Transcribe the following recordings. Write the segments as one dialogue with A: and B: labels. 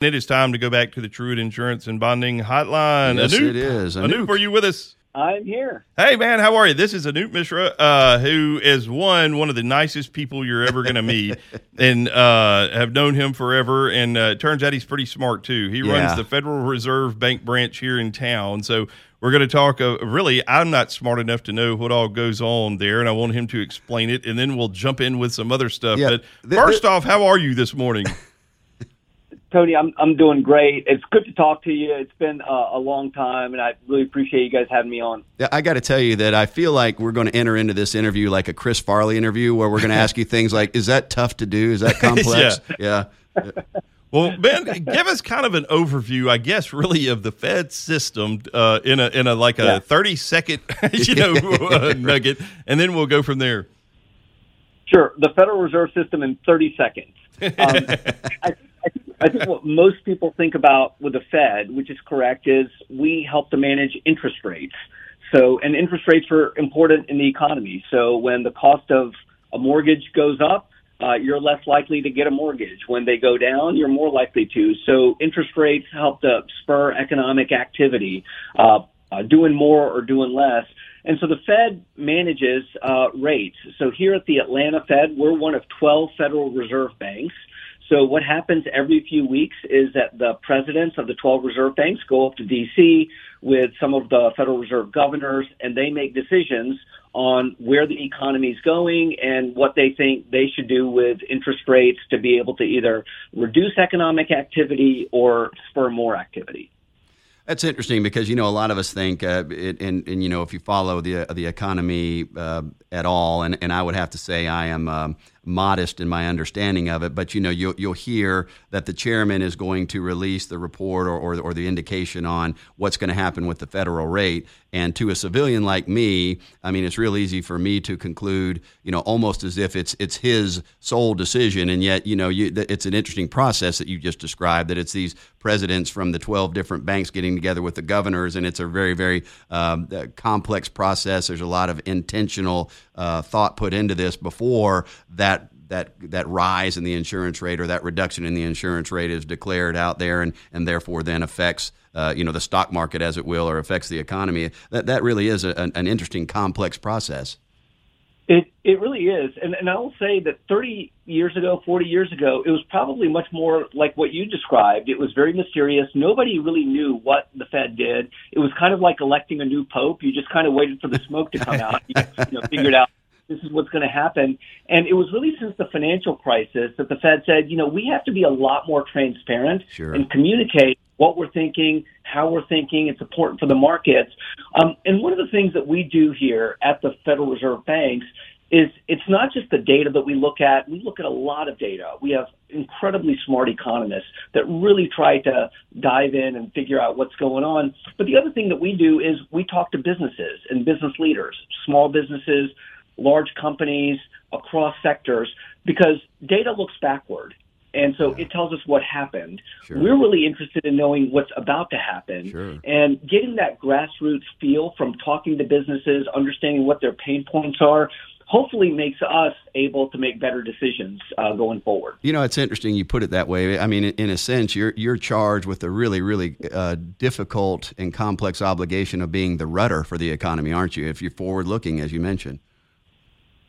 A: It is time to go back to the Truitt Insurance and Bonding Hotline.
B: Yes,
A: Anoop,
B: it is.
A: Anoop, are you with us?
C: I'm here.
A: Hey, man, how are you? This is Anoop Mishra, uh, who is one one of the nicest people you're ever going to meet, and uh, have known him forever. And uh, it turns out he's pretty smart too. He
B: Yeah.
A: runs the Federal Reserve Bank branch here in town. So we're going to talk. Uh, really, I'm not smart enough to know what all goes on there, and I want him to explain it, and then we'll jump in with some other stuff.
B: Yeah.
A: But
B: The-
A: first
B: the-
A: off, how are you this morning?
C: Tony, I'm I'm doing great. It's good to talk to you. It's been uh, a long time, and I really appreciate you guys having me on.
B: Yeah, I got to tell you that I feel like we're going to enter into this interview like a Chris Farley interview, where we're going to ask you things like, "Is that tough to do? Is that complex?" yeah.
A: Well, Ben, give us kind of an overview, I guess, really of the Fed system uh, in a in a like a
C: Yeah.
A: thirty second, you know, uh, nugget, and then we'll go from there.
C: Sure, the Federal Reserve System in 30 seconds. Um, I, I, think, what most people think about with the Fed, which is correct, is we help to manage interest rates. So, and interest rates are important in the economy. So, when the cost of a mortgage goes up, uh, you're less likely to get a mortgage. When they go down, you're more likely to. So, interest rates help to spur economic activity, uh, uh, doing more or doing less. And so the Fed manages uh, rates. So here at the Atlanta Fed, we're one of 12 Federal Reserve banks. So what happens every few weeks is that the presidents of the 12 reserve banks go up to DC with some of the Federal Reserve governors and they make decisions on where the economy is going and what they think they should do with interest rates to be able to either reduce economic activity or spur more activity.
B: That's interesting because you know a lot of us think, uh, it, and and you know if you follow the the economy uh, at all, and, and I would have to say I am um, modest in my understanding of it, but you know you'll you'll hear that the chairman is going to release the report or or, or the indication on what's going to happen with the federal rate, and to a civilian like me, I mean it's real easy for me to conclude, you know, almost as if it's it's his sole decision, and yet you know you, it's an interesting process that you just described that it's these presidents from the 12 different banks getting together with the governors, and it's a very, very um, uh, complex process. There's a lot of intentional uh, thought put into this before that that that rise in the insurance rate or that reduction in the insurance rate is declared out there, and and therefore then affects. Uh, you know the stock market, as it will, or affects the economy. That that really is a, an, an interesting, complex process.
C: It it really is, and and I will say that 30 years ago, 40 years ago, it was probably much more like what you described. It was very mysterious. Nobody really knew what the Fed did. It was kind of like electing a new pope. You just kind of waited for the smoke to come out. You, you know, figured out this is what's going to happen. And it was really since the financial crisis that the Fed said, you know, we have to be a lot more transparent
B: Sure.
C: and communicate what we're thinking, how we're thinking. It's important for the markets. Um, and one of the things that we do here at the Federal Reserve banks is it's not just the data that we look at. We look at a lot of data. We have incredibly smart economists that really try to dive in and figure out what's going on. But the other thing that we do is we talk to businesses and business leaders, small businesses, large companies across sectors, because data looks backward. And so it tells us what happened.
B: Sure.
C: We're really interested in knowing what's about to happen
B: Sure.
C: and getting that grassroots feel from talking to businesses, understanding what their pain points are, hopefully makes us able to make better decisions uh, going forward.
B: You know, it's interesting you put it that way. I mean, in a sense, you're you're charged with a really, really uh, difficult and complex obligation of being the rudder for the economy, aren't you? If you're forward looking, as you mentioned.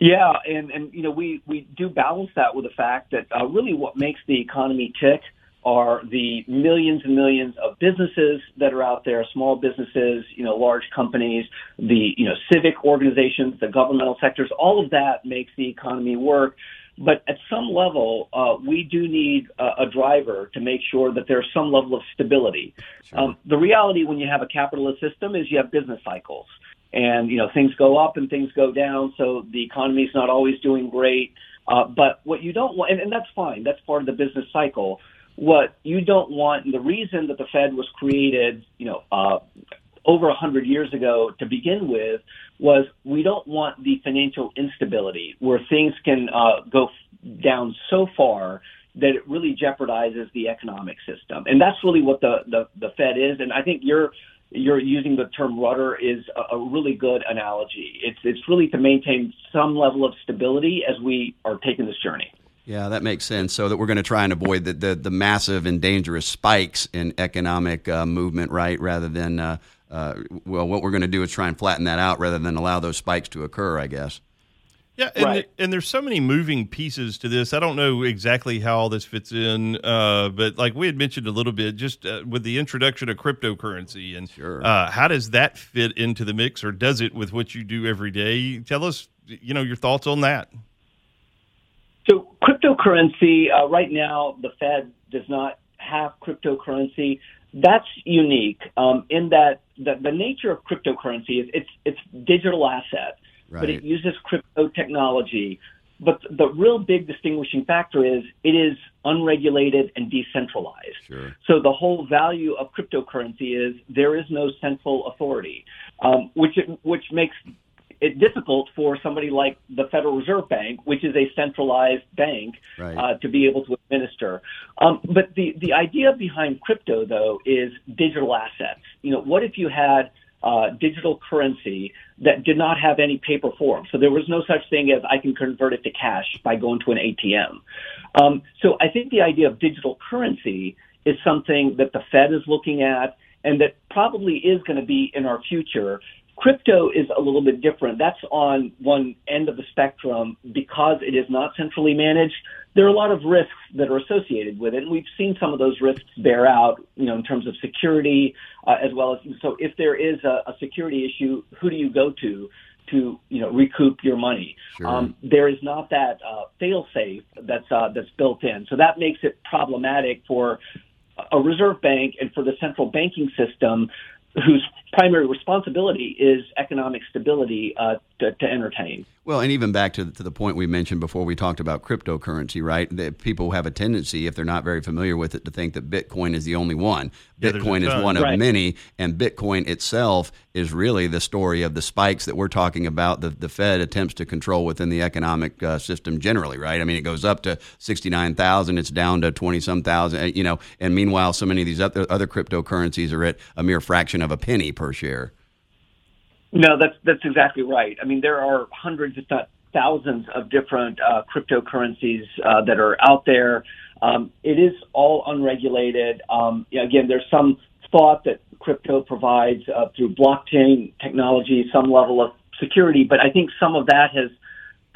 C: Yeah, and and you know we we do balance that with the fact that uh, really what makes the economy tick are the millions and millions of businesses that are out there, small businesses, you know, large companies, the you know civic organizations, the governmental sectors. All of that makes the economy work. But at some level, uh, we do need a, a driver to make sure that there's some level of stability. Um, the reality when you have a capitalist system is you have business cycles and you know things go up and things go down so the economy's not always doing great. Uh, but what you don't want and, and that's fine that's part of the business cycle. What you don't want and the reason that the fed was created you know uh, over a hundred years ago to begin with was we don't want the financial instability where things can uh, go down so far that it really jeopardizes the economic system. And that's really what the, the, the fed is. And i think you're you're using the term rudder is a, a really good analogy. It's it's really to maintain some level of stability as we are taking this journey.
B: Yeah, that makes sense. So that we're going to try and avoid the, the, the massive and dangerous spikes in economic uh, movement, right? Rather than, uh, uh, well, what we're going to do is try and flatten that out rather than allow those spikes to occur, I guess.
A: Yeah, and, right. and there's so many moving pieces to this. I don't know exactly how all this fits in, uh, but like we had mentioned a little bit, just uh, with the introduction of cryptocurrency, and
B: sure.
A: uh, how does that fit into the mix, or does it with what you do every day? Tell us, you know, your thoughts on that.
C: So, cryptocurrency uh, right now, the Fed does not have cryptocurrency. That's unique um, in that the, the nature of cryptocurrency is it's it's digital asset right. but it uses crypto technology. But the real big distinguishing factor is it is unregulated and decentralized.
B: Sure.
C: So the whole value of cryptocurrency is there is no central authority, um, which which makes it difficult for somebody like the Federal Reserve Bank, which is a centralized bank,
B: right.
C: uh, to be able to administer. Um, but the the idea behind crypto, though, is digital assets. You know, what if you had uh, digital currency that did not have any paper form. So there was no such thing as I can convert it to cash by going to an ATM. Um, so I think the idea of digital currency is something that the Fed is looking at and that probably is going to be in our future. Crypto is a little bit different. That's on one end of the spectrum because it is not centrally managed there are a lot of risks that are associated with it, and we've seen some of those risks bear out, you know, in terms of security uh, as well as so. If there is a, a, security issue, who do you go to to you know recoup your money?
B: Sure. Um,
C: there is not that uh, fail safe that's uh, that's built in, so that makes it problematic for a reserve bank and for the central banking system whose primary responsibility is economic stability uh, to, to entertain.
B: Well, and even back to, to the point we mentioned before, we talked about cryptocurrency, right? That people have a tendency, if they're not very familiar with it, to think that Bitcoin is the only one.
A: Yeah,
B: Bitcoin is one
C: right.
B: of many, and Bitcoin itself is really the story of the spikes that we're talking about. The, the Fed attempts to control within the economic uh, system generally, right? I mean, it goes up to sixty nine thousand, it's down to twenty some thousand, uh, you know. And meanwhile, so many of these other other cryptocurrencies are at a mere fraction of a penny per share.
C: No, that's that's exactly right. I mean, there are hundreds, if not thousands, of different uh, cryptocurrencies uh, that are out there. Um, it is all unregulated. Um, again, there's some thought that crypto provides uh, through blockchain technology some level of security, but I think some of that has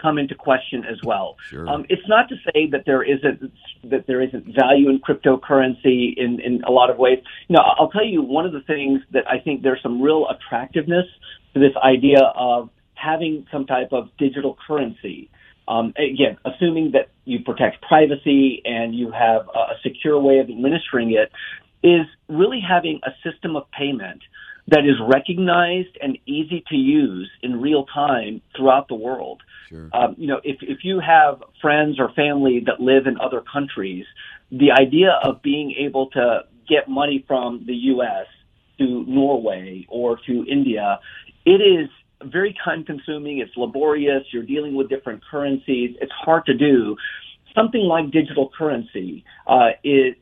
C: come into question as well.
B: Sure.
C: Um, it's not to say that there isn't that there isn't value in cryptocurrency in, in a lot of ways. You know, I'll tell you one of the things that I think there's some real attractiveness to this idea of having some type of digital currency. Um, again, assuming that you protect privacy and you have a secure way of administering it, is really having a system of payment that is recognized and easy to use in real time throughout the world.
B: Sure.
C: Um, you know, if, if you have friends or family that live in other countries, the idea of being able to get money from the U.S. to Norway or to India it is very time consuming. It's laborious. You're dealing with different currencies. It's hard to do. Something like digital currency uh,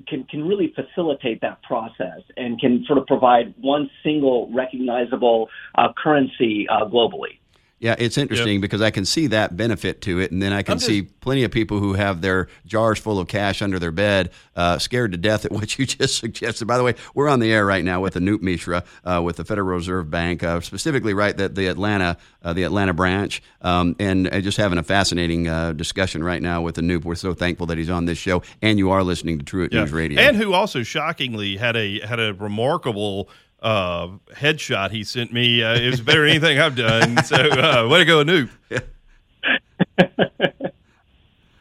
C: can can really facilitate that process and can sort of provide one single recognizable uh, currency uh, globally.
B: Yeah, it's interesting yep. because I can see that benefit to it, and then I can just, see plenty of people who have their jars full of cash under their bed, uh, scared to death at what you just suggested. By the way, we're on the air right now with Anoop Mishra uh, with the Federal Reserve Bank, uh, specifically right that the Atlanta, uh, the Atlanta branch, um, and just having a fascinating uh, discussion right now with Anoop. We're so thankful that he's on this show, and you are listening to Truitt yeah. News Radio,
A: and who also shockingly had a had a remarkable uh, headshot he sent me. Uh, it was better than anything I've done. So, uh, way to go, Anoop.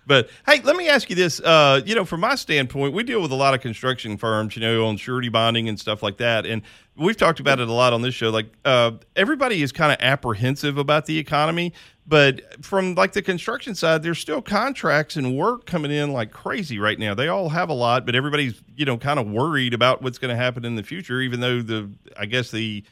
A: but hey, let me ask you this. Uh, you know, from my standpoint, we deal with a lot of construction firms, you know, on surety bonding and stuff like that. And we've talked about it a lot on this show. Like, uh, everybody is kind of apprehensive about the economy. But from like the construction side, there's still contracts and work coming in like crazy right now. They all have a lot, but everybody's you know kind of worried about what's going to happen in the future. Even though the I guess the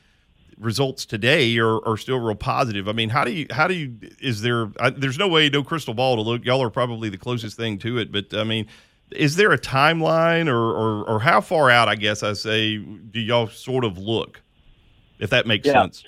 A: results today are, are still real positive. I mean, how do you how do you is there? I, there's no way, no crystal ball to look. Y'all are probably the closest thing to it, but I mean, is there a timeline or or, or how far out? I guess I say do y'all sort of look, if that makes
C: yeah.
A: sense.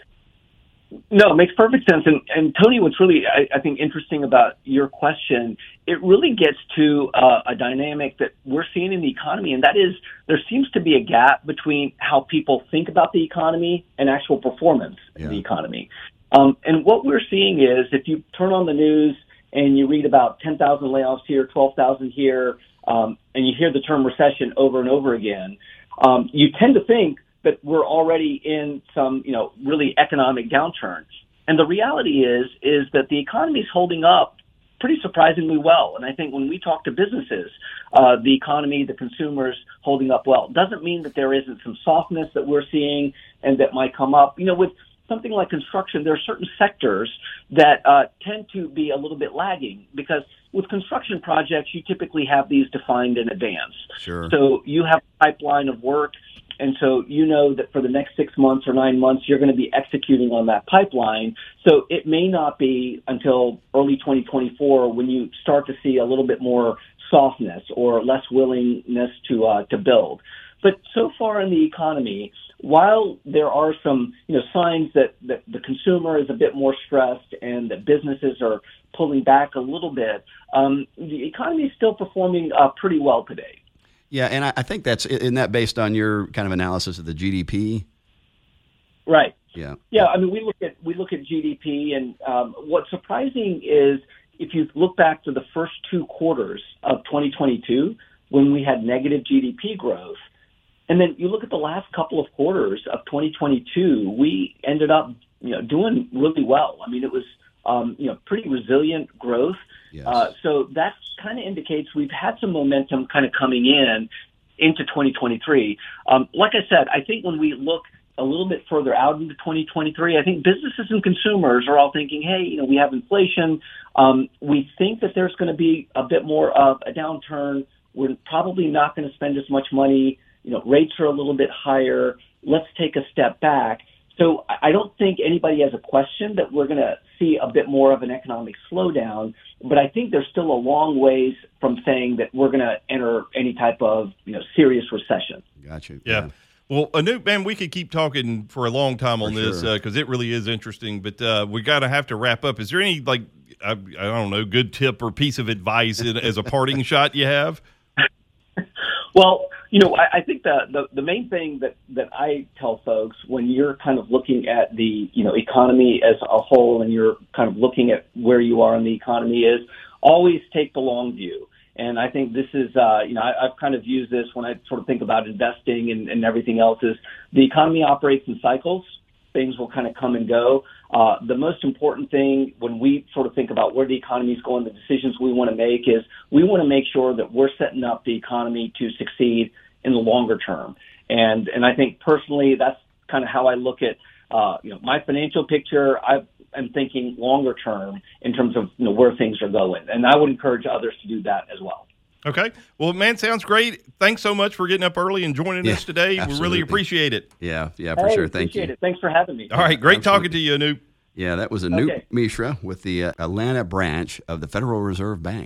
C: No, it makes perfect sense. And, and Tony, what's really, I, I think, interesting about your question, it really gets to uh, a dynamic that we're seeing in the economy, and that is there seems to be a gap between how people think about the economy and actual performance yeah. in the economy. Um, and what we're seeing is if you turn on the news and you read about 10,000 layoffs here, 12,000 here, um, and you hear the term recession over and over again, um, you tend to think that we're already in some, you know, really economic downturn. And the reality is, is that the economy is holding up pretty surprisingly well. And I think when we talk to businesses, uh, the economy, the consumers holding up well. Doesn't mean that there isn't some softness that we're seeing and that might come up. You know, with something like construction, there are certain sectors that uh, tend to be a little bit lagging because with construction projects, you typically have these defined in advance.
B: Sure.
C: So you have a pipeline of work and so you know that for the next six months or nine months, you're going to be executing on that pipeline. So it may not be until early 2024 when you start to see a little bit more softness or less willingness to uh, to build. But so far in the economy, while there are some you know signs that, that the consumer is a bit more stressed and that businesses are pulling back a little bit, um, the economy is still performing uh, pretty well today.
B: Yeah, and I, I think that's isn't that based on your kind of analysis of the GDP?
C: Right.
B: Yeah.
C: Yeah. I mean, we look at we look at GDP, and um, what's surprising is if you look back to the first two quarters of 2022 when we had negative GDP growth, and then you look at the last couple of quarters of 2022, we ended up you know doing really well. I mean, it was um, you know pretty resilient growth.
B: Yes. Uh,
C: so that kind of indicates we've had some momentum kind of coming in into 2023. Um, like I said, I think when we look a little bit further out into 2023, I think businesses and consumers are all thinking, hey, you know, we have inflation. Um, we think that there's going to be a bit more of a downturn. We're probably not going to spend as much money. You know, rates are a little bit higher. Let's take a step back. So I don't think anybody has a question that we're going to see a bit more of an economic slowdown, but I think there's still a long ways from saying that we're going to enter any type of you know serious recession.
B: Gotcha.
A: Yeah. yeah. Well, Anoop, man, we could keep talking for a long time on for this because sure. uh, it really is interesting. But uh, we got to have to wrap up. Is there any like I, I don't know good tip or piece of advice as a parting shot you have?
C: Well, you know, I, I think the, the the main thing that that I tell folks when you're kind of looking at the you know economy as a whole, and you're kind of looking at where you are in the economy, is always take the long view. And I think this is, uh, you know, I, I've kind of used this when I sort of think about investing and, and everything else. Is the economy operates in cycles, things will kind of come and go. Uh, the most important thing when we sort of think about where the economy is going, the decisions we want to make is we want to make sure that we're setting up the economy to succeed in the longer term. And and I think personally that's kind of how I look at uh, you know my financial picture. I am thinking longer term in terms of you know where things are going, and I would encourage others to do that as well.
A: Okay. Well, man, sounds great. Thanks so much for getting up early and joining
B: yeah,
A: us today.
B: Absolutely.
A: We really appreciate it.
B: Yeah, yeah, for
C: hey,
B: sure. Thank you.
C: It. Thanks for having me.
A: All right. Great absolutely. talking to you, Anoop.
B: Yeah, that was Anoop okay. Mishra with the uh, Atlanta branch of the Federal Reserve Bank.